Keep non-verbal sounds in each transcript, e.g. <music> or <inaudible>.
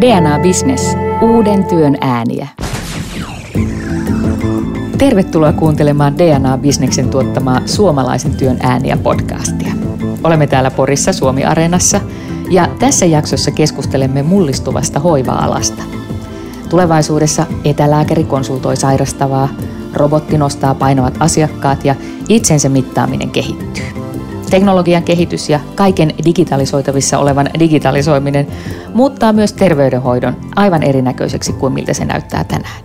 DNA Business. Uuden työn ääniä. Tervetuloa kuuntelemaan DNA Businessin tuottamaa Suomalaisen työn ääniä podcastia. Olemme täällä Porissa Suomi-areenassa ja tässä jaksossa keskustelemme mullistuvasta hoiva-alasta. Tulevaisuudessa etälääkäri konsultoi sairastavaa, robotti nostaa painavat asiakkaat ja itsensä mittaaminen kehittyy. Teknologian kehitys ja kaiken digitalisoitavissa olevan digitalisoiminen muuttaa myös terveydenhoidon aivan erinäköiseksi kuin miltä se näyttää tänään.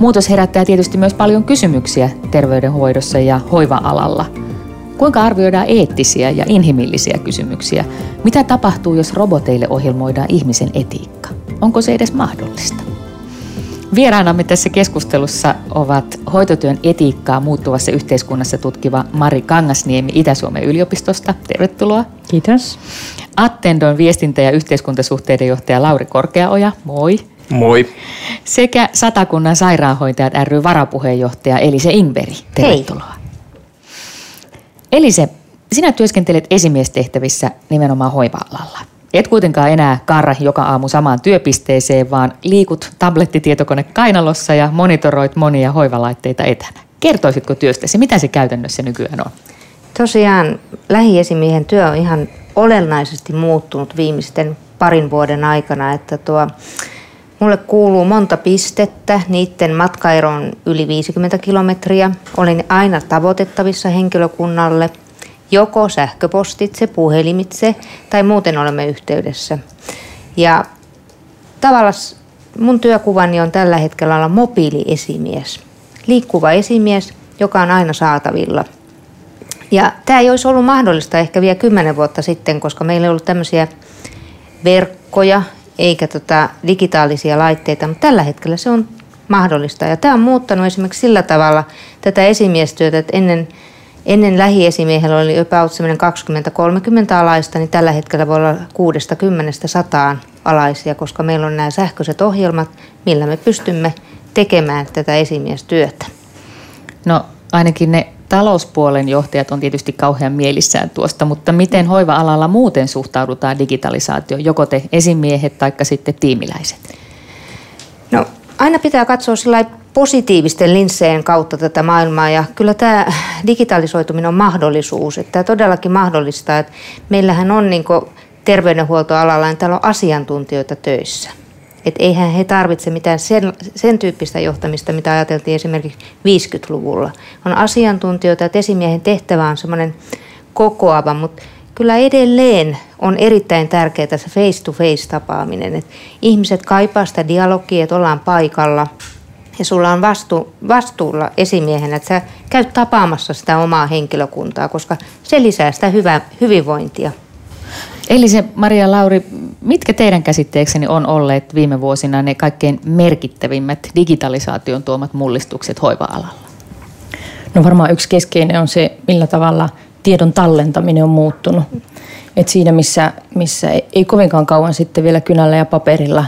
Muutos herättää tietysti myös paljon kysymyksiä terveydenhoidossa ja hoiva-alalla. Kuinka arvioidaan eettisiä ja inhimillisiä kysymyksiä? Mitä tapahtuu, jos roboteille ohjelmoidaan ihmisen etiikka? Onko se edes mahdollista? Vieraanamme tässä keskustelussa ovat hoitotyön etiikkaa muuttuvassa yhteiskunnassa tutkiva Mari Kangasniemi Itä-Suomen yliopistosta. Tervetuloa. Kiitos. Attendon viestintä- ja yhteiskuntasuhteiden johtaja Lauri Korkeaoja. Moi. Moi. Sekä Satakunnan sairaanhoitajat ry varapuheenjohtaja Elise Ingveri. Tervetuloa. Hei. Elise, sinä työskentelet esimiestehtävissä nimenomaan hoiva-alalla. Et kuitenkaan enää karra joka aamu samaan työpisteeseen, vaan liikut tablettitietokone kainalossa ja monitoroit monia hoivalaitteita etänä. Kertoisitko työstäsi, mitä se käytännössä nykyään on? Tosiaan lähiesimiehen työ on ihan olennaisesti muuttunut viimeisten parin vuoden aikana, että tuo Mulle kuuluu monta pistettä, niiden matkaero on yli 50 kilometriä. Olin aina tavoitettavissa henkilökunnalle – joko sähköpostitse, puhelimitse tai muuten olemme yhteydessä. Ja tavallaan mun työkuvani on tällä hetkellä olla mobiiliesimies. Liikkuva esimies, joka on aina saatavilla. Ja tämä ei olisi ollut mahdollista ehkä vielä kymmenen vuotta sitten, koska meillä ei ollut tämmöisiä verkkoja eikä tota digitaalisia laitteita, mutta tällä hetkellä se on mahdollista. Ja tämä on muuttanut esimerkiksi sillä tavalla tätä esimiestyötä, että ennen – Ennen lähiesimiehellä oli about 20-30 alaista, niin tällä hetkellä voi olla 60-100 alaisia, koska meillä on nämä sähköiset ohjelmat, millä me pystymme tekemään tätä esimiestyötä. No ainakin ne talouspuolen johtajat on tietysti kauhean mielissään tuosta, mutta miten hoiva-alalla muuten suhtaudutaan digitalisaatioon, joko te esimiehet tai sitten tiimiläiset? No aina pitää katsoa positiivisten linsseen kautta tätä maailmaa ja kyllä tämä digitalisoituminen on mahdollisuus, että tämä todellakin mahdollistaa, että meillähän on niin terveydenhuoltoalalla, niin täällä on asiantuntijoita töissä. Et eihän he tarvitse mitään sen, sen tyyppistä johtamista, mitä ajateltiin esimerkiksi 50-luvulla. On asiantuntijoita, että esimiehen tehtävä on semmoinen kokoava, mutta kyllä edelleen on erittäin tärkeää se face-to-face tapaaminen. Että ihmiset kaipaa sitä dialogia, että ollaan paikalla – ja sulla on vastu, vastuulla esimiehenä, että sä käyt tapaamassa sitä omaa henkilökuntaa, koska se lisää sitä hyvää, hyvinvointia. Eli se Maria Lauri, mitkä teidän käsitteekseni on olleet viime vuosina ne kaikkein merkittävimmät digitalisaation tuomat mullistukset hoiva-alalla? No varmaan yksi keskeinen on se, millä tavalla tiedon tallentaminen on muuttunut. Et siinä, missä, missä ei kovinkaan kauan sitten vielä kynällä ja paperilla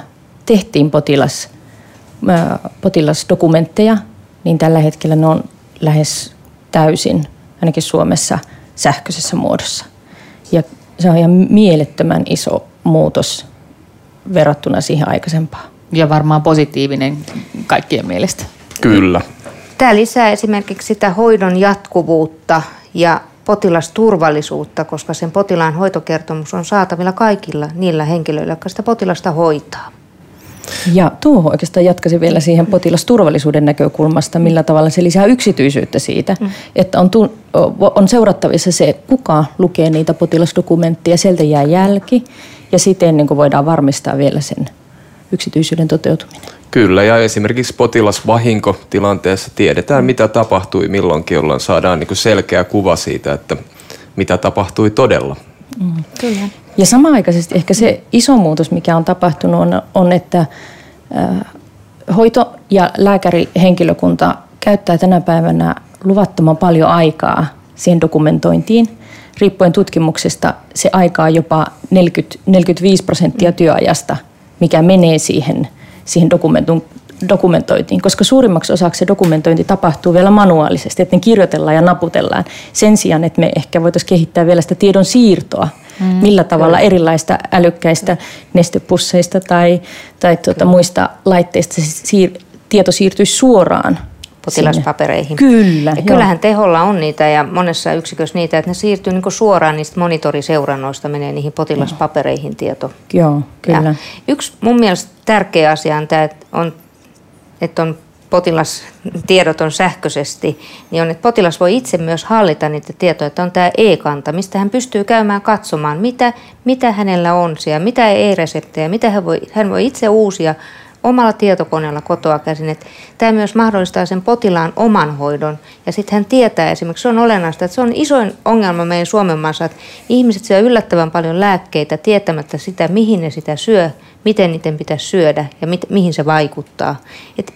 tehtiin potilas potilasdokumentteja, niin tällä hetkellä ne on lähes täysin, ainakin Suomessa, sähköisessä muodossa. Ja se on ihan mielettömän iso muutos verrattuna siihen aikaisempaan. Ja varmaan positiivinen kaikkien mielestä. Kyllä. Tämä lisää esimerkiksi sitä hoidon jatkuvuutta ja potilasturvallisuutta, koska sen potilaan hoitokertomus on saatavilla kaikilla niillä henkilöillä, jotka sitä potilasta hoitaa. Ja tuohon oikeastaan jatkaisin vielä siihen potilasturvallisuuden näkökulmasta, millä tavalla se lisää yksityisyyttä siitä, mm. että on, tu- on seurattavissa se, kuka lukee niitä potilasdokumentteja, sieltä jää jälki ja siten niin voidaan varmistaa vielä sen yksityisyyden toteutuminen. Kyllä, ja esimerkiksi potilasvahinkotilanteessa tiedetään, mitä tapahtui milloinkin, jolloin saadaan niin selkeä kuva siitä, että mitä tapahtui todella. Mm, kyllä. Ja samaaikaisesti ehkä se iso muutos, mikä on tapahtunut, on, on että hoito- ja lääkärihenkilökunta käyttää tänä päivänä luvattoman paljon aikaa siihen dokumentointiin. Riippuen tutkimuksesta se aikaa jopa 40, 45 prosenttia mm. työajasta, mikä menee siihen, siihen dokumentun, dokumentointiin, koska suurimmaksi osaksi se dokumentointi tapahtuu vielä manuaalisesti, että ne kirjoitellaan ja naputellaan. Sen sijaan, että me ehkä voitaisiin kehittää vielä sitä tiedon siirtoa mm, millä tavalla kyllä. erilaista älykkäistä nestepusseista tai, tai tuota, muista laitteista siir- tieto siirtyisi suoraan potilaspapereihin. Kyllä. Ja kyllähän teholla on niitä ja monessa yksikössä niitä, että ne siirtyy niin suoraan niistä monitoriseurannoista, menee niihin potilaspapereihin tieto. Joo, kyllä. Ja yksi mun mielestä tärkeä asia on tämä, että on, että on potilastiedot on sähköisesti, niin on, että potilas voi itse myös hallita niitä tietoja, että on tämä e-kanta, mistä hän pystyy käymään katsomaan, mitä, mitä hänellä on siellä, mitä e-reseptejä, mitä hän voi, hän voi itse uusia omalla tietokoneella kotoa käsin. Että tämä myös mahdollistaa sen potilaan oman hoidon. Ja sitten hän tietää esimerkiksi, se on olennaista, että se on isoin ongelma meidän Suomen maassa, että ihmiset syö yllättävän paljon lääkkeitä tietämättä sitä, mihin ne sitä syö, miten niiden pitäisi syödä ja mit, mihin se vaikuttaa. Et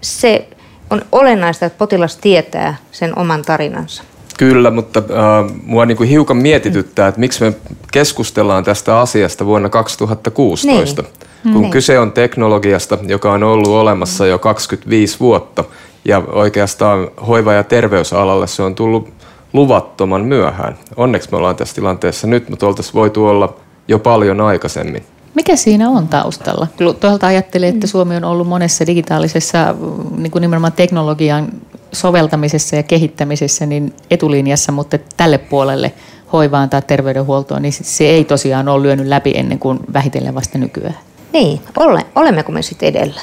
se on olennaista, että potilas tietää sen oman tarinansa. Kyllä, mutta äh, mua niin kuin hiukan mietityttää, että miksi me keskustellaan tästä asiasta vuonna 2016. Niin. Kun niin. kyse on teknologiasta, joka on ollut olemassa jo 25 vuotta ja oikeastaan hoiva- ja terveysalalle se on tullut luvattoman myöhään. Onneksi me ollaan tässä tilanteessa nyt, mutta oltaisiin voitu olla jo paljon aikaisemmin. Mikä siinä on taustalla? Tuolta ajattelee, että Suomi on ollut monessa digitaalisessa niin kuin nimenomaan teknologian soveltamisessa ja kehittämisessä niin etulinjassa, mutta tälle puolelle hoivaan tai terveydenhuoltoon, niin se ei tosiaan ole lyönyt läpi ennen kuin vähitellen vasta nykyään. Niin, ole, olemmeko me sitten edellä?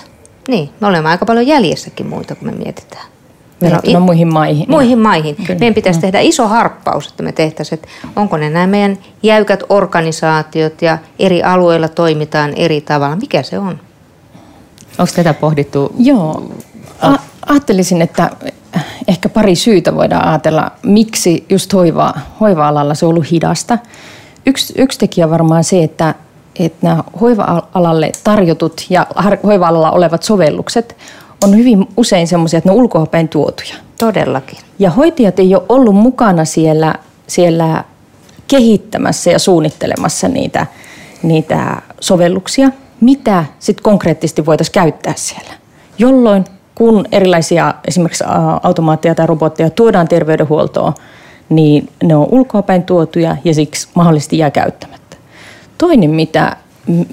Niin, me olemme aika paljon jäljessäkin muita, kun me mietitään. Verrattuna muihin maihin. Muihin maihin. Kyllä. Meidän pitäisi mm. tehdä iso harppaus, että me tehtäisiin, että onko ne nämä meidän jäykät organisaatiot ja eri alueilla toimitaan eri tavalla. Mikä se on? Onko tätä pohdittu? Joo. A- ajattelisin, että ehkä pari syytä voidaan ajatella, miksi just hoiva, hoiva-alalla se on ollut hidasta. Yksi, yksi tekijä varmaan se, että että nämä hoiva-alalle tarjotut ja hoiva-alalla olevat sovellukset on hyvin usein semmoisia, että ne on ulkoapäin tuotuja. Todellakin. Ja hoitajat ei ole ollut mukana siellä, siellä kehittämässä ja suunnittelemassa niitä, niitä sovelluksia, mitä sitten konkreettisesti voitaisiin käyttää siellä. Jolloin kun erilaisia esimerkiksi automaatteja tai robotteja tuodaan terveydenhuoltoon, niin ne on ulkoapäin tuotuja ja siksi mahdollisesti jää käyttämättä. Toinen, mitä,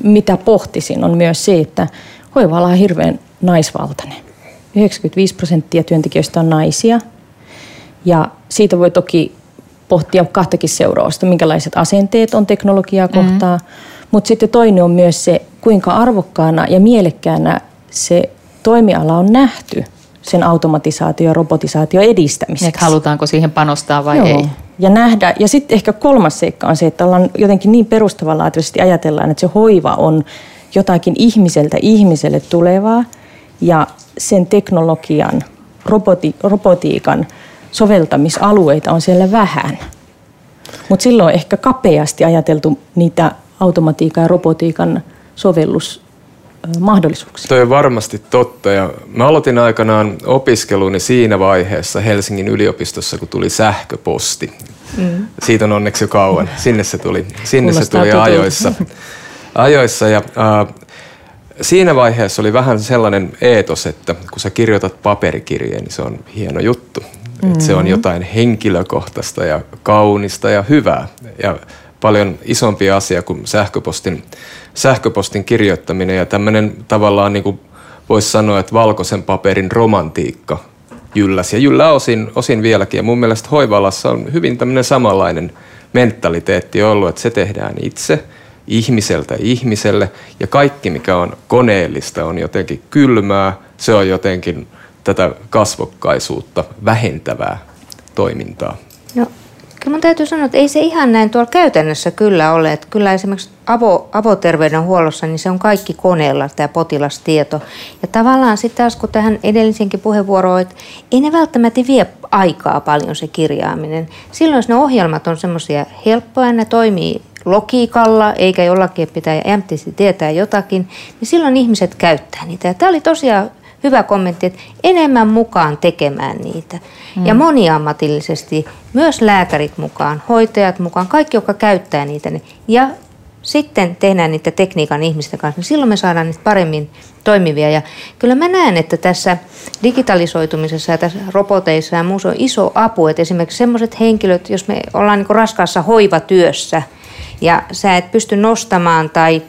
mitä pohtisin, on myös se, että hoiva-ala on hirveän naisvaltainen. 95 prosenttia työntekijöistä on naisia. Ja siitä voi toki pohtia kahtakin seurausta, minkälaiset asenteet on teknologiaa mm-hmm. kohtaan. Mm. Mutta sitten toinen on myös se, kuinka arvokkaana ja mielekkäänä se toimiala on nähty sen automatisaatio ja robotisaatio edistämiseksi. Et halutaanko siihen panostaa vai Joo. ei? ja nähdä. Ja sitten ehkä kolmas seikka on se, että ollaan jotenkin niin perustavanlaatuisesti ajatellaan, että se hoiva on jotakin ihmiseltä ihmiselle tulevaa ja sen teknologian, roboti, robotiikan soveltamisalueita on siellä vähän. Mutta silloin ehkä kapeasti ajateltu niitä automatiikan ja robotiikan sovellus mahdollisuuksia. Toi on varmasti totta ja mä aloitin aikanaan opiskeluni siinä vaiheessa Helsingin yliopistossa, kun tuli sähköposti. Mm. Siitä on onneksi jo kauan. Sinne se tuli, sinne se tuli ajoissa. ajoissa ja, äh, siinä vaiheessa oli vähän sellainen eetos, että kun sä kirjoitat paperikirjeen, niin se on hieno juttu. Mm-hmm. Että se on mm. jotain henkilökohtaista ja kaunista ja hyvää. Ja paljon isompi asia kuin sähköpostin, sähköpostin kirjoittaminen ja tämmöinen tavallaan niin kuin voisi sanoa, että valkoisen paperin romantiikka jylläs ja jyllä osin, osin vieläkin. Ja mun mielestä hoivalassa on hyvin tämmöinen samanlainen mentaliteetti ollut, että se tehdään itse ihmiseltä ihmiselle ja kaikki mikä on koneellista on jotenkin kylmää, se on jotenkin tätä kasvokkaisuutta vähentävää toimintaa. No Kyllä mun täytyy sanoa, että ei se ihan näin tuolla käytännössä kyllä ole. Että kyllä esimerkiksi avo, avoterveydenhuollossa niin se on kaikki koneella tämä potilastieto. Ja tavallaan sitten taas kun tähän edellisenkin puheenvuoroon, että ei ne välttämättä vie aikaa paljon se kirjaaminen. Silloin jos ne ohjelmat on semmoisia helppoja, ne toimii logiikalla, eikä jollakin pitää jämptisesti tietää jotakin, niin silloin ihmiset käyttää niitä. Ja tämä oli tosiaan hyvä kommentti, että enemmän mukaan tekemään niitä. Mm. Ja moniammatillisesti myös lääkärit mukaan, hoitajat mukaan, kaikki, jotka käyttää niitä. Ja sitten tehdään niitä tekniikan ihmisten kanssa, niin silloin me saadaan niitä paremmin toimivia. Ja kyllä mä näen, että tässä digitalisoitumisessa ja tässä roboteissa ja muussa on iso apu, että esimerkiksi sellaiset henkilöt, jos me ollaan niin raskaassa hoivatyössä, ja sä et pysty nostamaan tai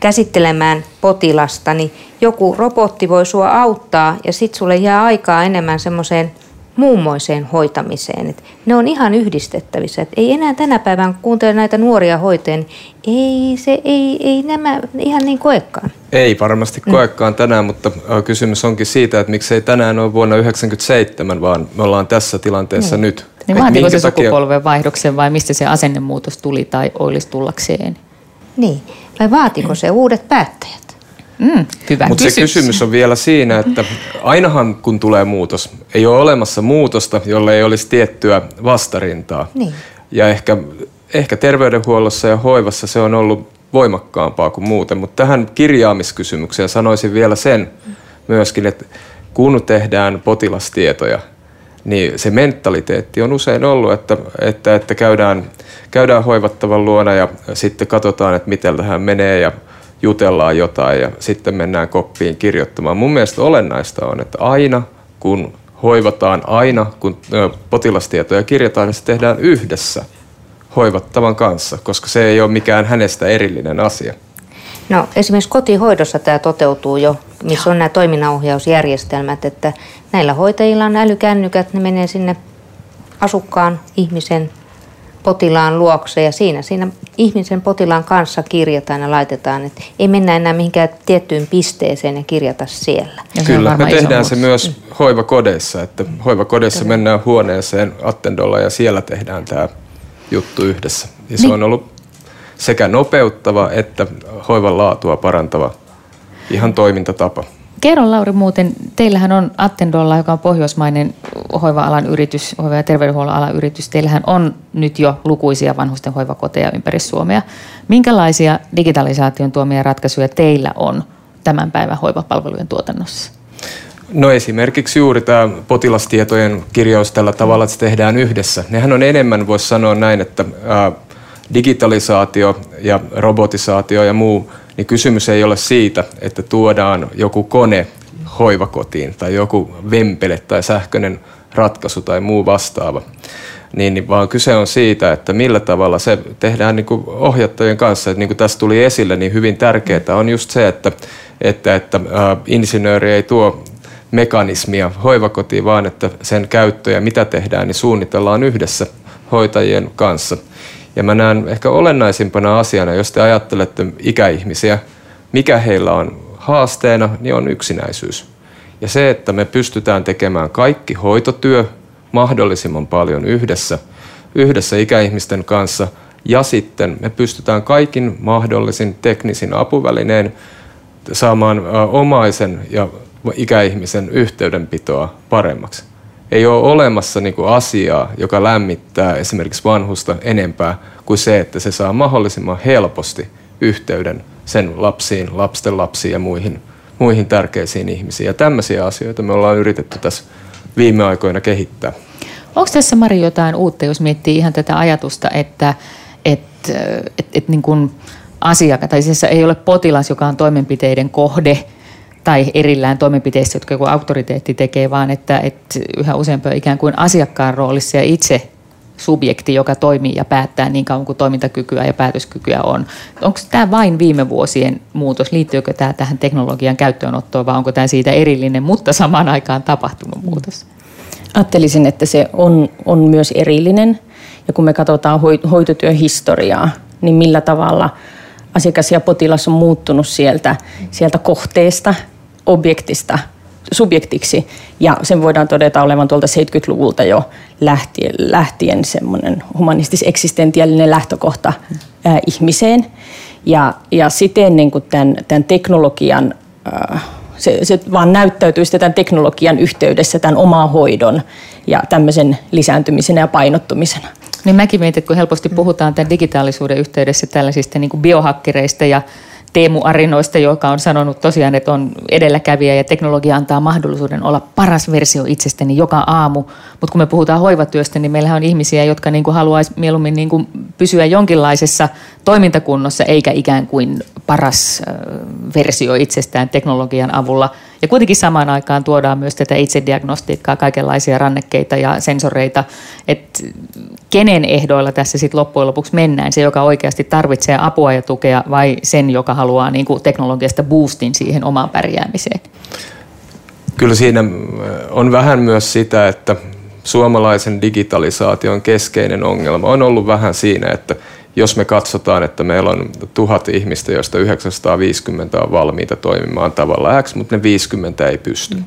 käsittelemään potilasta, niin joku robotti voi sua auttaa ja sitten sulle jää aikaa enemmän semmoiseen muummoiseen hoitamiseen. Et ne on ihan yhdistettävissä. Et ei enää tänä päivänä, kun kuuntele näitä nuoria hoitajia, niin ei, se, ei, ei nämä ihan niin koekaan. Ei varmasti mm. koekaan mm. tänään, mutta kysymys onkin siitä, että miksei tänään ole vuonna 1997, vaan me ollaan tässä tilanteessa niin. nyt. Niin vaatiko se takia... sukupolven vaihdoksen vai mistä se asennemuutos tuli tai olisi tullakseen? Niin, vai vaatiko se uudet päättäjät? Mm, hyvä Mutta se kysymys on vielä siinä, että ainahan kun tulee muutos, ei ole olemassa muutosta, jolle ei olisi tiettyä vastarintaa. Niin. Ja ehkä, ehkä terveydenhuollossa ja hoivassa se on ollut voimakkaampaa kuin muuten. Mutta tähän kirjaamiskysymykseen sanoisin vielä sen myöskin, että kun tehdään potilastietoja, niin se mentaliteetti on usein ollut, että, että, että käydään, käydään hoivattavan luona ja sitten katsotaan, että miten tähän menee ja jutellaan jotain ja sitten mennään koppiin kirjoittamaan. Mun mielestä olennaista on, että aina kun hoivataan, aina kun potilastietoja kirjataan, niin se tehdään yhdessä hoivattavan kanssa, koska se ei ole mikään hänestä erillinen asia. No esimerkiksi kotihoidossa tämä toteutuu jo, missä on nämä toiminnanohjausjärjestelmät, että näillä hoitajilla on älykännykät, ne menee sinne asukkaan ihmisen potilaan luokse ja siinä, siinä ihmisen potilaan kanssa kirjataan ja laitetaan, että ei mennä enää mihinkään tiettyyn pisteeseen ja kirjata siellä. Ja Kyllä, me tehdään se myös mm. hoivakodeissa, että hoivakodeissa Kyllä. mennään huoneeseen attendolla ja siellä tehdään tämä juttu yhdessä. Ja se niin. on ollut sekä nopeuttava että hoivan laatua parantava ihan toimintatapa. Kerro Lauri muuten, teillähän on Attendolla, joka on pohjoismainen hoiva-alan yritys, hoiva- ja terveydenhuollon alan yritys. Teillähän on nyt jo lukuisia vanhusten hoivakoteja ympäri Suomea. Minkälaisia digitalisaation tuomia ratkaisuja teillä on tämän päivän hoivapalvelujen tuotannossa? No esimerkiksi juuri tämä potilastietojen kirjaus tällä tavalla, että se tehdään yhdessä. Nehän on enemmän, voisi sanoa näin, että digitalisaatio ja robotisaatio ja muu niin kysymys ei ole siitä, että tuodaan joku kone hoivakotiin tai joku vempele tai sähköinen ratkaisu tai muu vastaava. Niin, niin, vaan kyse on siitä, että millä tavalla se tehdään niin kuin ohjattajien kanssa. Että niin kuin tässä tuli esille, niin hyvin tärkeää on just se, että, että, että ä, insinööri ei tuo mekanismia hoivakotiin, vaan että sen käyttö ja mitä tehdään, niin suunnitellaan yhdessä hoitajien kanssa. Ja mä näen ehkä olennaisimpana asiana, jos te ajattelette ikäihmisiä, mikä heillä on haasteena, niin on yksinäisyys. Ja se, että me pystytään tekemään kaikki hoitotyö mahdollisimman paljon yhdessä, yhdessä ikäihmisten kanssa, ja sitten me pystytään kaikin mahdollisin teknisin apuvälineen saamaan omaisen ja ikäihmisen yhteydenpitoa paremmaksi ei ole olemassa niin kuin asiaa, joka lämmittää esimerkiksi vanhusta enempää kuin se, että se saa mahdollisimman helposti yhteyden sen lapsiin, lapsen lapsiin ja muihin, muihin tärkeisiin ihmisiin. Ja tämmöisiä asioita me ollaan yritetty tässä viime aikoina kehittää. Onko tässä Mari jotain uutta, jos miettii ihan tätä ajatusta, että et, et, et niin kuin asiakas, tai siis ei ole potilas, joka on toimenpiteiden kohde – tai erillään toimenpiteistä, jotka joku auktoriteetti tekee, vaan että, että yhä useampi ikään kuin asiakkaan roolissa ja itse subjekti, joka toimii ja päättää niin kauan kuin toimintakykyä ja päätöskykyä on. Onko tämä vain viime vuosien muutos? Liittyykö tämä tähän teknologian käyttöönottoon vai onko tämä siitä erillinen, mutta samaan aikaan tapahtunut muutos? Ajattelisin, että se on, on myös erillinen. Ja kun me katsotaan hoitotyön historiaa, niin millä tavalla asiakas ja potilas on muuttunut sieltä, sieltä kohteesta objektista subjektiksi. Ja sen voidaan todeta olevan tuolta 70-luvulta jo lähtien, lähtien semmoinen humanistis-eksistentiaalinen lähtökohta ää, ihmiseen. Ja, ja siten niin kuin tämän, tämän teknologian, ää, se, se vaan näyttäytyy sitten tämän teknologian yhteydessä tämän omaa hoidon ja tämmöisen lisääntymisenä ja painottumisena. Niin mäkin mietin, että kun helposti puhutaan tämän digitaalisuuden yhteydessä tällaisista niin kuin biohakkereista ja Teemu Arinoista, joka on sanonut tosiaan, että on edelläkävijä ja teknologia antaa mahdollisuuden olla paras versio itsestäni joka aamu. Mutta kun me puhutaan hoivatyöstä, niin meillähän on ihmisiä, jotka niin kuin haluaisi mieluummin niin kuin pysyä jonkinlaisessa toimintakunnossa eikä ikään kuin paras versio itsestään teknologian avulla. Ja kuitenkin samaan aikaan tuodaan myös tätä itsediagnostiikkaa, kaikenlaisia rannekkeita ja sensoreita, että kenen ehdoilla tässä sitten loppujen lopuksi mennään, se joka oikeasti tarvitsee apua ja tukea vai sen, joka haluaa niin kuin teknologiasta boostin siihen omaan pärjäämiseen? Kyllä siinä on vähän myös sitä, että suomalaisen digitalisaation keskeinen ongelma on ollut vähän siinä, että jos me katsotaan, että meillä on tuhat ihmistä, joista 950 on valmiita toimimaan tavalla X, mutta ne 50 ei pysty, mm.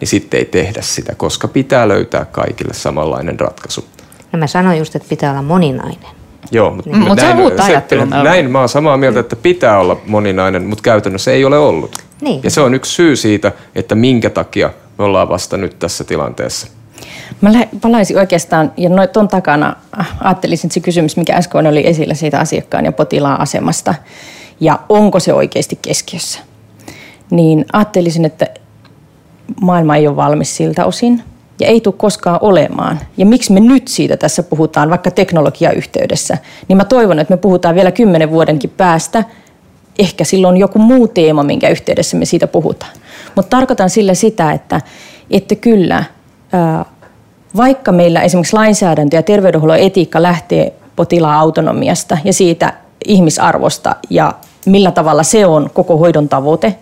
niin sitten ei tehdä sitä, koska pitää löytää kaikille samanlainen ratkaisu. No mä sanoin just, että pitää olla moninainen. Joo, mutta mm, mut näin, se se, näin mä oon samaa mieltä, että pitää olla moninainen, mutta käytännössä ei ole ollut. Niin. Ja se on yksi syy siitä, että minkä takia me ollaan vasta nyt tässä tilanteessa. Mä palaisin oikeastaan, ja noin ton takana äh, ajattelisin, että se kysymys, mikä äsken oli esillä siitä asiakkaan ja potilaan asemasta, ja onko se oikeasti keskiössä, niin ajattelisin, että maailma ei ole valmis siltä osin, ja ei tule koskaan olemaan. Ja miksi me nyt siitä tässä puhutaan, vaikka teknologiayhteydessä, niin mä toivon, että me puhutaan vielä kymmenen vuodenkin päästä, ehkä silloin joku muu teema, minkä yhteydessä me siitä puhutaan. Mutta tarkoitan sillä sitä, että, että kyllä vaikka meillä esimerkiksi lainsäädäntö ja terveydenhuollon etiikka lähtee potilaan autonomiasta ja siitä ihmisarvosta ja millä tavalla se on koko hoidon tavoite,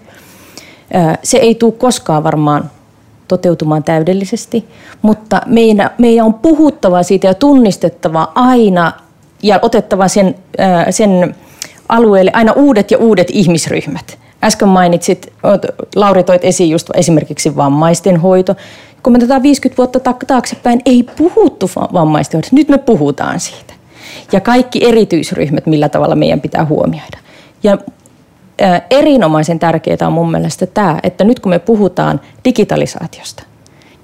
se ei tule koskaan varmaan toteutumaan täydellisesti, mutta meidän, meidän on puhuttava siitä ja tunnistettava aina ja otettava sen, sen alueelle aina uudet ja uudet ihmisryhmät. Äsken mainitsit, Lauri toit esiin just esimerkiksi vammaisten hoito kun me otetaan 50 vuotta taaksepäin, ei puhuttu vammaisten hoidosta. Nyt me puhutaan siitä. Ja kaikki erityisryhmät, millä tavalla meidän pitää huomioida. Ja erinomaisen tärkeää on mun mielestä tämä, että nyt kun me puhutaan digitalisaatiosta,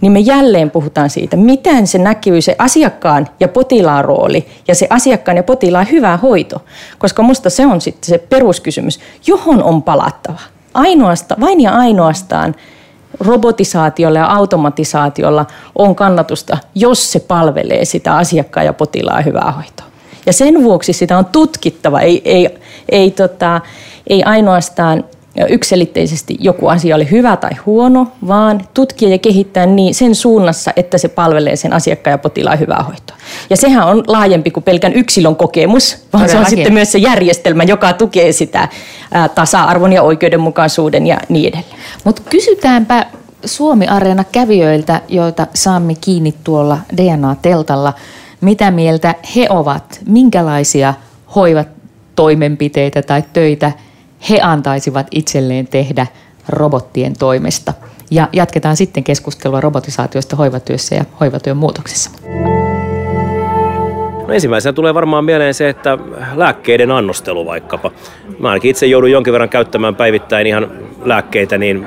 niin me jälleen puhutaan siitä, miten se näkyy se asiakkaan ja potilaan rooli ja se asiakkaan ja potilaan hyvä hoito. Koska musta se on sitten se peruskysymys, johon on palattava. Ainoasta, vain ja ainoastaan robotisaatiolla ja automatisaatiolla on kannatusta, jos se palvelee sitä asiakkaan ja potilaan hyvää hoitoa. Ja sen vuoksi sitä on tutkittava, ei, ei, ei, tota, ei ainoastaan yksilitteisesti joku asia oli hyvä tai huono, vaan tutkia ja kehittää niin sen suunnassa, että se palvelee sen asiakkaan ja potilaan hyvää hoitoa. Ja sehän on laajempi kuin pelkän yksilön kokemus, vaan Todellakin. se on sitten myös se järjestelmä, joka tukee sitä tasa-arvon ja oikeudenmukaisuuden ja niin edelleen. Mutta kysytäänpä Suomi-areena kävijöiltä, joita saamme kiinni tuolla DNA-teltalla, mitä mieltä he ovat, minkälaisia hoivatoimenpiteitä tai töitä he antaisivat itselleen tehdä robottien toimesta. Ja jatketaan sitten keskustelua robotisaatiosta hoivatyössä ja hoivatyön muutoksessa. No ensimmäisenä tulee varmaan mieleen se, että lääkkeiden annostelu vaikkapa. Mä ainakin itse joudun jonkin verran käyttämään päivittäin ihan lääkkeitä, niin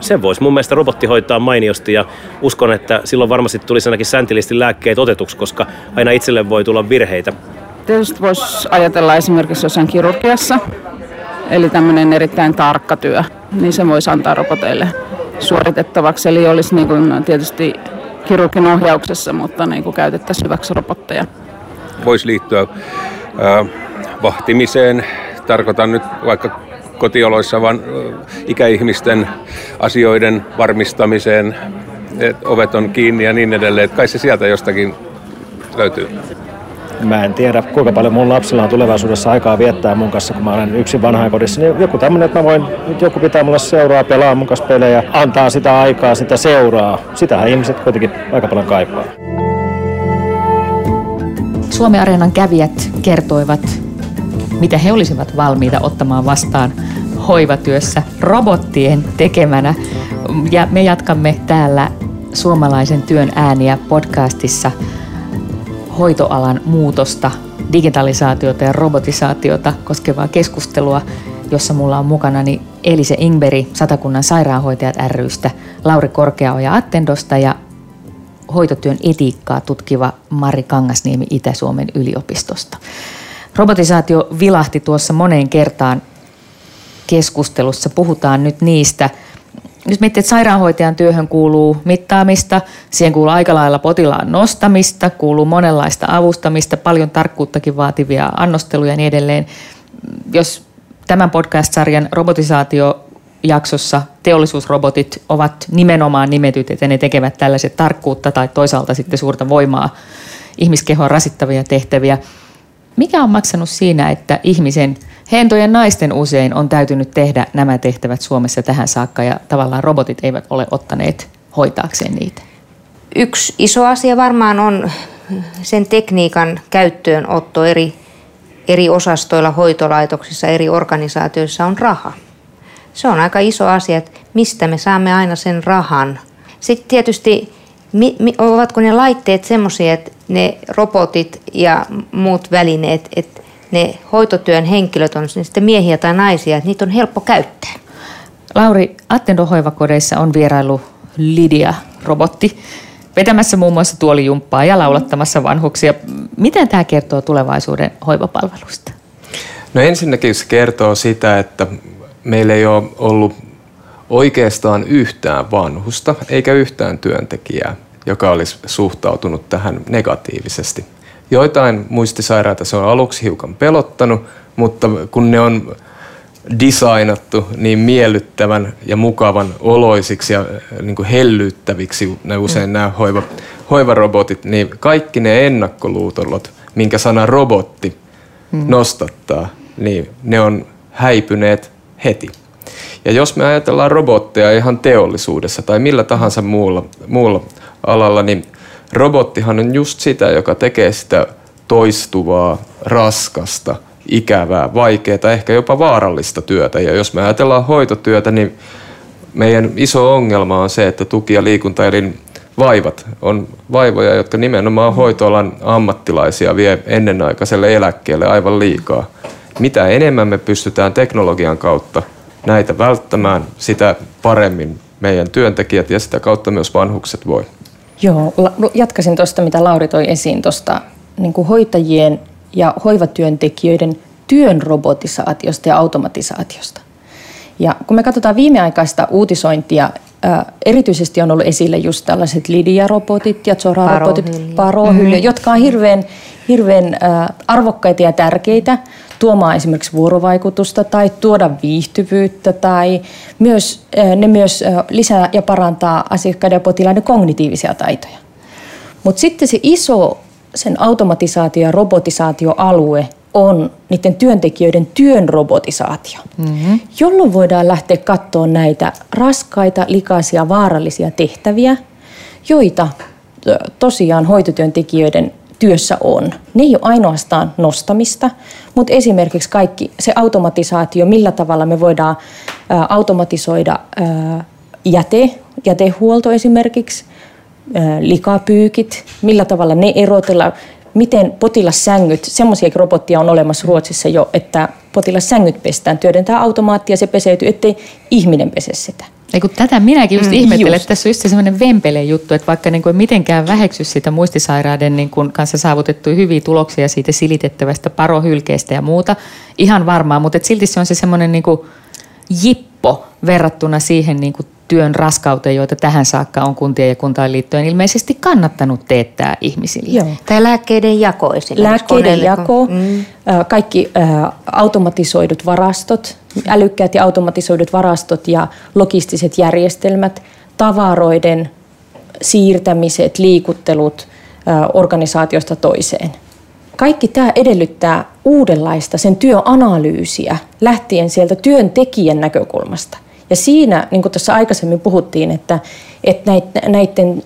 sen voisi mun mielestä robotti hoitaa mainiosti ja uskon, että silloin varmasti tulisi ainakin säntillisesti lääkkeet otetuksi, koska aina itselle voi tulla virheitä. Tietysti voisi ajatella esimerkiksi jossain kirurgiassa, eli tämmöinen erittäin tarkka työ, niin se voisi antaa roboteille suoritettavaksi. Eli olisi niin kuin tietysti kirurgin ohjauksessa, mutta niin kuin käytettäisiin hyväksi robotteja. Voisi liittyä äh, vahtimiseen, tarkoitan nyt vaikka kotioloissa, vaan ikäihmisten asioiden varmistamiseen, että ovet on kiinni ja niin edelleen. Kai se sieltä jostakin löytyy. Mä en tiedä, kuinka paljon mun lapsilla on tulevaisuudessa aikaa viettää mun kanssa, kun mä olen yksin vanhainkodissa. Niin joku tämmöinen, että mä voin, nyt joku pitää mulle seuraa, pelaa mun kanssa pelejä, antaa sitä aikaa, sitä seuraa. Sitähän ihmiset kuitenkin aika paljon kaipaa. Suomi-areenan kävijät kertoivat mitä he olisivat valmiita ottamaan vastaan hoivatyössä robottien tekemänä. Ja me jatkamme täällä suomalaisen työn ääniä podcastissa hoitoalan muutosta, digitalisaatiota ja robotisaatiota koskevaa keskustelua, jossa mulla on mukanani Elise Ingberi Satakunnan sairaanhoitajat rystä, Lauri Korkeaoja Attendosta ja hoitotyön etiikkaa tutkiva Mari Kangasniemi Itä-Suomen yliopistosta. Robotisaatio vilahti tuossa moneen kertaan keskustelussa. Puhutaan nyt niistä. Jos miettii, että sairaanhoitajan työhön kuuluu mittaamista, siihen kuuluu aika lailla potilaan nostamista, kuuluu monenlaista avustamista, paljon tarkkuuttakin vaativia annosteluja ja niin edelleen. Jos tämän podcast-sarjan robotisaatiojaksossa teollisuusrobotit ovat nimenomaan nimetyt, että ne tekevät tällaiset tarkkuutta tai toisaalta sitten suurta voimaa ihmiskehoa rasittavia tehtäviä. Mikä on maksanut siinä, että ihmisen hentojen naisten usein on täytynyt tehdä nämä tehtävät Suomessa tähän saakka ja tavallaan robotit eivät ole ottaneet hoitaakseen niitä? Yksi iso asia varmaan on sen tekniikan käyttöönotto eri, eri osastoilla, hoitolaitoksissa, eri organisaatioissa on raha. Se on aika iso asia, että mistä me saamme aina sen rahan. Sitten tietysti, mi, mi, ovatko ne laitteet semmoisia, että ne robotit ja muut välineet, että ne hoitotyön henkilöt on sitten miehiä tai naisia, että niitä on helppo käyttää. Lauri, Attendo hoivakodeissa on vierailu Lydia-robotti vetämässä muun muassa tuolijumppaa ja laulattamassa vanhuksia. Miten tämä kertoo tulevaisuuden hoivapalvelusta? No ensinnäkin se kertoo sitä, että meillä ei ole ollut oikeastaan yhtään vanhusta eikä yhtään työntekijää, joka olisi suhtautunut tähän negatiivisesti. Joitain muistisairaita se on aluksi hiukan pelottanut, mutta kun ne on designattu niin miellyttävän ja mukavan oloisiksi ja äh, niin kuin hellyttäviksi, ne usein mm. nämä hoiva, hoivarobotit, niin kaikki ne ennakkoluutollot, minkä sana robotti mm. nostattaa, niin ne on häipyneet heti. Ja jos me ajatellaan robotteja ihan teollisuudessa tai millä tahansa muulla, muulla alalla, niin robottihan on just sitä, joka tekee sitä toistuvaa, raskasta – ikävää, vaikeaa, ehkä jopa vaarallista työtä. Ja jos me ajatellaan hoitotyötä, niin meidän iso ongelma on se, että tuki- ja liikuntaelin vaivat on vaivoja, jotka nimenomaan hoitoalan ammattilaisia vie ennenaikaiselle eläkkeelle aivan liikaa. Mitä enemmän me pystytään teknologian kautta näitä välttämään, sitä paremmin meidän työntekijät ja sitä kautta myös vanhukset voi. Joo, jatkaisin tuosta, mitä Lauri toi esiin tuosta niin hoitajien ja hoivatyöntekijöiden työn robotisaatiosta ja automatisaatiosta. Ja kun me katsotaan viimeaikaista uutisointia, erityisesti on ollut esille just tällaiset Lydia-robotit ja Zora-robotit, Parohylly, mm-hmm. jotka on hirveän, hirveän arvokkaita ja tärkeitä tuomaan esimerkiksi vuorovaikutusta tai tuoda viihtyvyyttä tai myös, ne myös lisää ja parantaa asiakkaiden ja potilaiden kognitiivisia taitoja. Mutta sitten se iso sen automatisaatio- ja robotisaatioalue on niiden työntekijöiden työn robotisaatio, mm-hmm. jolloin voidaan lähteä katsomaan näitä raskaita, likaisia, vaarallisia tehtäviä, joita tosiaan hoitotyöntekijöiden työssä on. Ne ei ole ainoastaan nostamista, mutta esimerkiksi kaikki se automatisaatio, millä tavalla me voidaan automatisoida jäte, jätehuolto esimerkiksi, likapyykit, millä tavalla ne erotella, miten potilassängyt, semmoisia robottia on olemassa Ruotsissa jo, että potilassängyt pestään, työdentää automaattia, se peseytyy, ettei ihminen pese sitä. Ei kun tätä minäkin just mm, ihmettelen, just. että tässä on just semmoinen vempele juttu, että vaikka niin kuin mitenkään väheksy sitä muistisairaiden niin kuin kanssa saavutettuja hyviä tuloksia siitä silitettävästä parohylkeestä ja muuta, ihan varmaan, mutta silti se on se semmoinen niin kuin jippo verrattuna siihen niin kuin työn raskauteen, joita tähän saakka on kuntien ja kuntainliittojen ilmeisesti kannattanut teettää ihmisille. Joo. Tai lääkkeiden jako esimerkiksi. Lääkkeiden jako, mm. kaikki automatisoidut varastot, älykkäät ja automatisoidut varastot ja logistiset järjestelmät, tavaroiden siirtämiset, liikuttelut organisaatiosta toiseen. Kaikki tämä edellyttää uudenlaista sen työanalyysiä lähtien sieltä työntekijän näkökulmasta. Ja siinä, niin kuin tuossa aikaisemmin puhuttiin, että, että näiden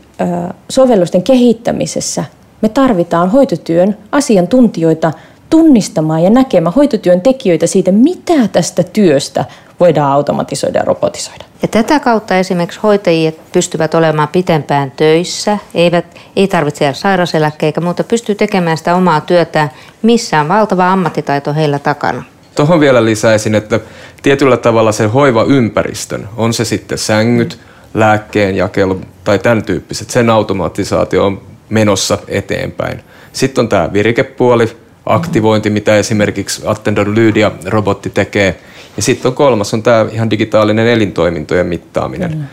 sovellusten kehittämisessä me tarvitaan hoitotyön asiantuntijoita tunnistamaan ja näkemään hoitotyön tekijöitä siitä, mitä tästä työstä voidaan automatisoida ja robotisoida. Ja tätä kautta esimerkiksi hoitajat pystyvät olemaan pitempään töissä, eivät, ei tarvitse jäädä sairauseläkkeitä, mutta pystyy tekemään sitä omaa työtään, missä on valtava ammattitaito heillä takana. Tuohon vielä lisäisin, että tietyllä tavalla sen hoivaympäristön, on se sitten sängyt, lääkkeen jakelu tai tämän tyyppiset, sen automatisaatio on menossa eteenpäin. Sitten on tämä virikepuoli, aktivointi, mitä esimerkiksi Attendon Lydia-robotti tekee. Ja sitten on kolmas, on tämä ihan digitaalinen elintoimintojen mittaaminen.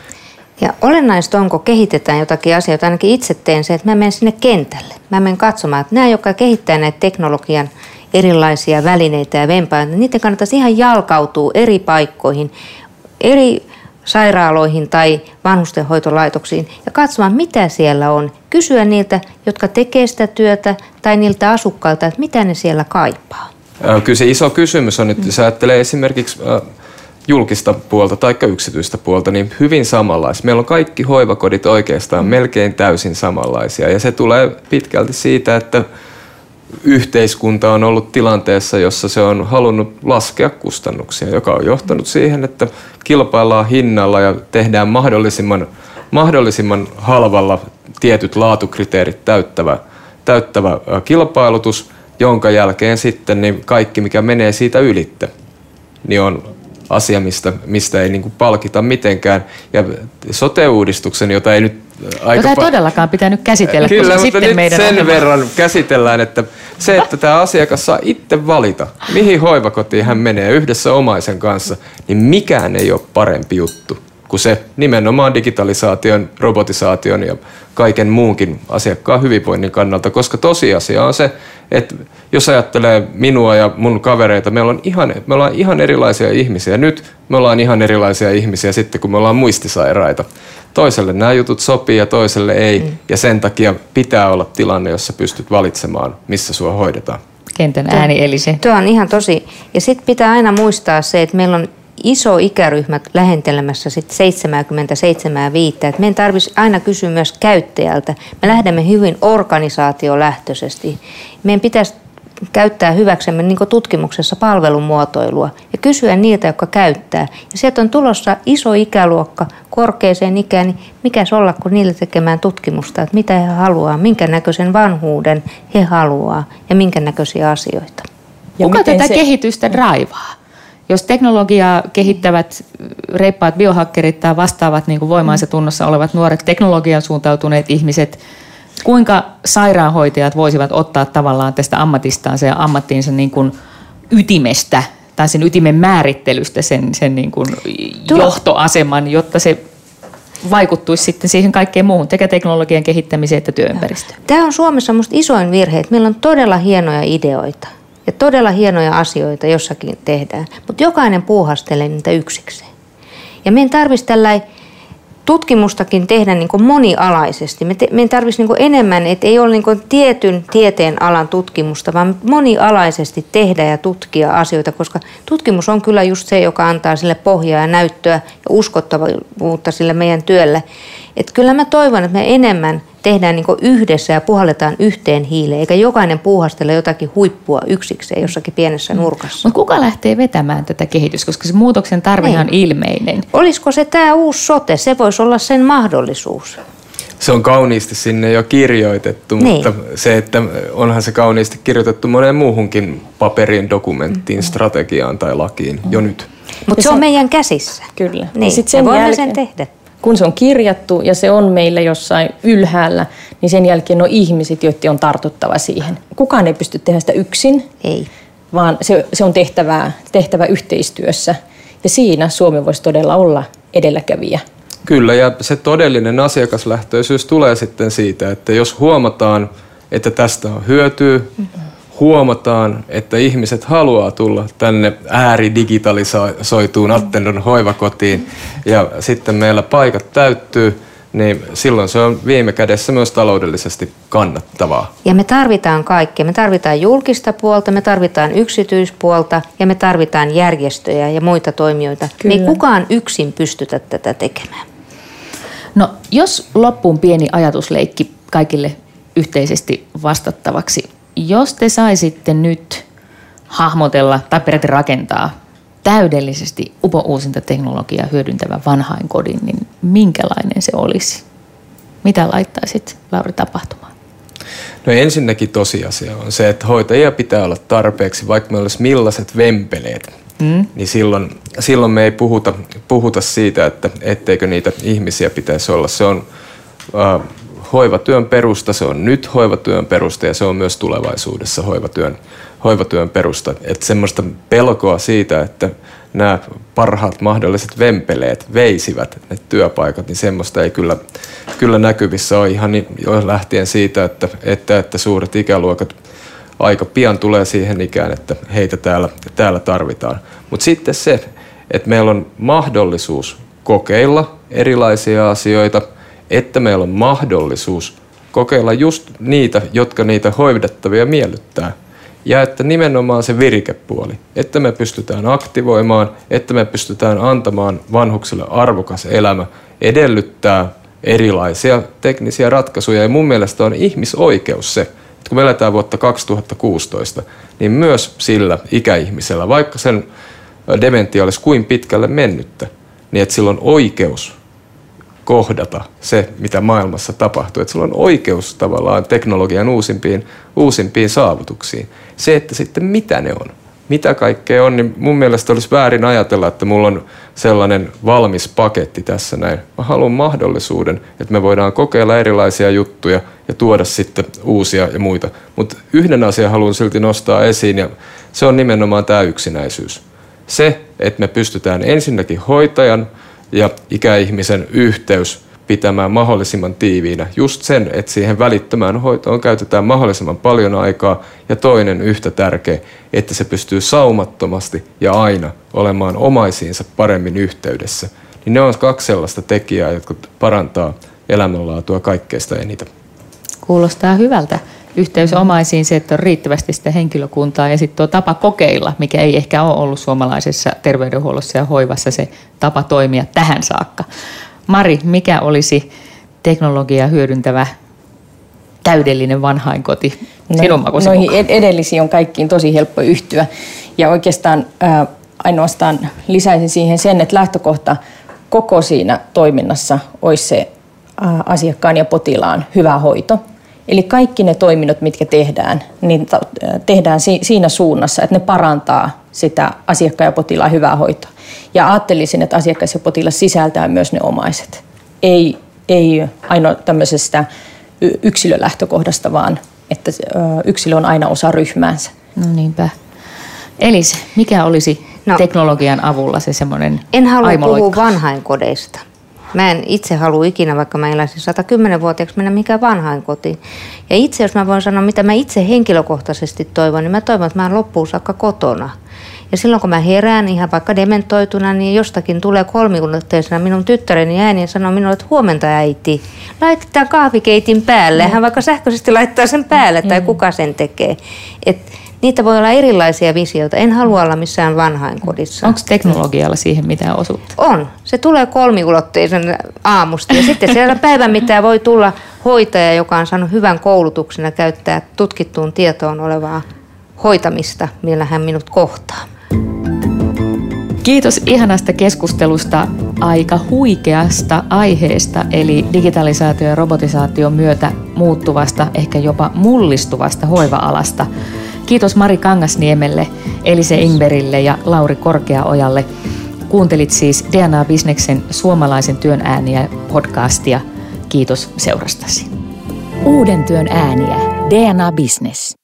Ja olennaista on, kun kehitetään jotakin asioita, ainakin itse teen se, että mä menen sinne kentälle. Mä menen katsomaan, että nämä, jotka kehittää näitä teknologian erilaisia välineitä ja niin niiden kannattaisi ihan jalkautua eri paikkoihin, eri sairaaloihin tai vanhustenhoitolaitoksiin ja katsomaan, mitä siellä on. Kysyä niiltä, jotka tekevät sitä työtä tai niiltä asukkailta, että mitä ne siellä kaipaa. Kyllä se iso kysymys on, että jos ajattelee esimerkiksi julkista puolta tai yksityistä puolta, niin hyvin samanlaisia. Meillä on kaikki hoivakodit oikeastaan melkein täysin samanlaisia ja se tulee pitkälti siitä, että yhteiskunta on ollut tilanteessa, jossa se on halunnut laskea kustannuksia, joka on johtanut siihen, että kilpaillaan hinnalla ja tehdään mahdollisimman, mahdollisimman halvalla tietyt laatukriteerit täyttävä, täyttävä kilpailutus, jonka jälkeen sitten niin kaikki, mikä menee siitä ylitte, niin on asia, mistä, mistä ei niin palkita mitenkään. Ja sote-uudistuksen, jota ei nyt aika... Jota ei pa- todellakaan pitänyt käsitellä, Kyllä, mutta sitten nyt meidän sen ohjelma. verran käsitellään, että se, että tämä asiakas saa itse valita, mihin hoivakotiin hän menee yhdessä omaisen kanssa, niin mikään ei ole parempi juttu kuin se nimenomaan digitalisaation, robotisaation ja kaiken muunkin asiakkaan hyvinvoinnin kannalta, koska tosiasia on se, että jos ajattelee minua ja mun kavereita, meillä on ihan, me ollaan ihan erilaisia ihmisiä. Nyt me ollaan ihan erilaisia ihmisiä sitten, kun me ollaan muistisairaita. Toiselle nämä jutut sopii ja toiselle ei, mm. ja sen takia pitää olla tilanne, jossa pystyt valitsemaan, missä sua hoidetaan. Kentän ääni eli se. Tuo on ihan tosi. Ja sitten pitää aina muistaa se, että meillä on iso ikäryhmä lähentelemässä sit 77 että meidän tarvitsisi aina kysyä myös käyttäjältä. Me lähdemme hyvin organisaatiolähtöisesti. Meidän pitäisi käyttää hyväksemme niin tutkimuksessa palvelumuotoilua ja kysyä niiltä, jotka käyttää. Ja sieltä on tulossa iso ikäluokka korkeaseen ikään, niin mikä olla kun niille tekemään tutkimusta, että mitä he haluaa, minkä näköisen vanhuuden he haluaa ja minkä näköisiä asioita. Ja Kuka tätä se... kehitystä draivaa? Jos teknologiaa kehittävät reippaat biohakkerit tai vastaavat niin kuin voimaansa tunnossa olevat nuoret teknologian suuntautuneet ihmiset, kuinka sairaanhoitajat voisivat ottaa tavallaan tästä ammatistaansa ja ammattiinsa niin kuin ytimestä tai sen ytimen määrittelystä sen, sen niin kuin johtoaseman, jotta se vaikuttuisi sitten siihen kaikkeen muuhun, sekä teknologian kehittämiseen että työympäristöön. Tämä on Suomessa minusta isoin virhe, että meillä on todella hienoja ideoita ja todella hienoja asioita jossakin tehdään, mutta jokainen puuhastelee niitä yksikseen. Ja meidän tarvitsisi tällainen tutkimustakin tehdä niin kuin monialaisesti. Me, te, meidän tarvitsisi niin enemmän, että ei ole niin kuin tietyn tieteen alan tutkimusta, vaan monialaisesti tehdä ja tutkia asioita, koska tutkimus on kyllä just se, joka antaa sille pohjaa ja näyttöä ja uskottavuutta sille meidän työlle. Että kyllä mä toivon, että me enemmän tehdään niin yhdessä ja puhalletaan yhteen hiileen, eikä jokainen puuhastele jotakin huippua yksikseen jossakin pienessä mm. nurkassa. Mutta kuka lähtee vetämään tätä kehitystä, koska se muutoksen tarve on ilmeinen? Olisiko se tämä uusi sote? Se voisi olla sen mahdollisuus. Se on kauniisti sinne jo kirjoitettu, niin. mutta se, että onhan se kauniisti kirjoitettu moneen muuhunkin paperiin, dokumenttiin, mm. strategiaan tai lakiin mm. jo nyt. Mutta se on meidän käsissä. Kyllä. Niin. Ja sit sen jälkeen, sen tehdä kun se on kirjattu ja se on meillä jossain ylhäällä, niin sen jälkeen on ihmiset, joiden on tartuttava siihen. Kukaan ei pysty tehdä sitä yksin, ei. vaan se, se on tehtävä, tehtävä yhteistyössä. Ja siinä Suomi voisi todella olla edelläkävijä. Kyllä, ja se todellinen asiakaslähtöisyys tulee sitten siitä, että jos huomataan, että tästä on hyötyä, mm-hmm huomataan, että ihmiset haluaa tulla tänne ääridigitalisoituun Attendon hoivakotiin ja sitten meillä paikat täyttyy, niin silloin se on viime kädessä myös taloudellisesti kannattavaa. Ja me tarvitaan kaikkea. Me tarvitaan julkista puolta, me tarvitaan yksityispuolta ja me tarvitaan järjestöjä ja muita toimijoita. Kyllä. Me ei kukaan yksin pystytä tätä tekemään. No jos loppuun pieni ajatusleikki kaikille yhteisesti vastattavaksi jos te saisitte nyt hahmotella tai periaatteessa rakentaa täydellisesti upo-uusinta teknologiaa hyödyntävän vanhainkodin, niin minkälainen se olisi? Mitä laittaisit, Lauri, tapahtumaan? No ensinnäkin tosiasia on se, että hoitajia pitää olla tarpeeksi, vaikka me olisi millaiset vempeleet, mm. niin silloin, silloin me ei puhuta, puhuta siitä, että etteikö niitä ihmisiä pitäisi olla. Se on äh, hoivatyön perusta, se on nyt hoivatyön perusta ja se on myös tulevaisuudessa hoivatyön, hoivatyön perusta. Että semmoista pelkoa siitä, että nämä parhaat mahdolliset vempeleet veisivät ne työpaikat, niin semmoista ei kyllä, kyllä näkyvissä ole ihan jo lähtien siitä, että, että, että suuret ikäluokat aika pian tulee siihen ikään, että heitä täällä, täällä tarvitaan. Mutta sitten se, että meillä on mahdollisuus kokeilla erilaisia asioita, että meillä on mahdollisuus kokeilla just niitä, jotka niitä hoidettavia miellyttää. Ja että nimenomaan se virikepuoli, että me pystytään aktivoimaan, että me pystytään antamaan vanhuksille arvokas elämä, edellyttää erilaisia teknisiä ratkaisuja. Ja mun mielestä on ihmisoikeus se, että kun me eletään vuotta 2016, niin myös sillä ikäihmisellä, vaikka sen dementia olisi kuin pitkälle mennyttä, niin että sillä on oikeus kohdata se, mitä maailmassa tapahtuu. Että sillä on oikeus tavallaan teknologian uusimpiin, uusimpiin saavutuksiin. Se, että sitten mitä ne on, mitä kaikkea on, niin mun mielestä olisi väärin ajatella, että mulla on sellainen valmis paketti tässä näin. Mä haluan mahdollisuuden, että me voidaan kokeilla erilaisia juttuja ja tuoda sitten uusia ja muita. Mutta yhden asian haluan silti nostaa esiin ja se on nimenomaan tämä yksinäisyys. Se, että me pystytään ensinnäkin hoitajan ja ikäihmisen yhteys pitämään mahdollisimman tiiviinä. Just sen, että siihen välittömään hoitoon käytetään mahdollisimman paljon aikaa. Ja toinen yhtä tärkeä, että se pystyy saumattomasti ja aina olemaan omaisiinsa paremmin yhteydessä. Niin ne on kaksi sellaista tekijää, jotka parantaa elämänlaatua kaikkeista eniten. Kuulostaa hyvältä. Yhteys omaisiin, se, että on riittävästi sitä henkilökuntaa ja sitten tuo tapa kokeilla, mikä ei ehkä ole ollut suomalaisessa terveydenhuollossa ja hoivassa se tapa toimia tähän saakka. Mari, mikä olisi teknologiaa hyödyntävä täydellinen vanhainkoti sinun no, Noihin edellisiin on kaikkiin tosi helppo yhtyä. Ja oikeastaan ää, ainoastaan lisäisin siihen sen, että lähtökohta koko siinä toiminnassa olisi se asiakkaan ja potilaan hyvä hoito. Eli kaikki ne toiminnot, mitkä tehdään, niin tehdään siinä suunnassa, että ne parantaa sitä asiakkaan ja potilaan hyvää hoitoa. Ja ajattelisin, että asiakas ja potilas sisältää myös ne omaiset. Ei, ei ainoa tämmöisestä yksilölähtökohdasta, vaan että yksilö on aina osa ryhmäänsä. No niinpä. Elis, mikä olisi no, teknologian avulla se semmoinen En halua puhua vanhainkodeista. Mä en itse halua ikinä, vaikka mä eläisin 110-vuotiaaksi, mennä mikään vanhainkotiin. Ja itse, jos mä voin sanoa, mitä mä itse henkilökohtaisesti toivon, niin mä toivon, että mä oon loppuun saakka kotona. Ja silloin kun mä herään ihan vaikka dementoituna, niin jostakin tulee kolmikulotteisena minun tyttäreni ääni ja sanoo minulle, että huomenta äiti, laitetaan kahvikeitin päälle. Hän vaikka sähköisesti laittaa sen päälle tai kuka sen tekee. Et niitä voi olla erilaisia visioita. En halua olla missään vanhainkodissa. Onko teknologialla siihen mitään osuutta? On. Se tulee kolmiulotteisen aamusta. Ja sitten siellä <laughs> päivän mitä voi tulla hoitaja, joka on saanut hyvän koulutuksen ja käyttää tutkittuun tietoon olevaa hoitamista, millä hän minut kohtaa. Kiitos ihanasta keskustelusta aika huikeasta aiheesta, eli digitalisaatio ja robotisaation myötä muuttuvasta, ehkä jopa mullistuvasta hoiva-alasta. Kiitos Mari Kangasniemelle, Elise Ingberille ja Lauri Korkeaojalle. Kuuntelit siis DNA-bisneksen suomalaisen työn ääniä podcastia. Kiitos seurastasi. Uuden työn ääniä. DNA Business.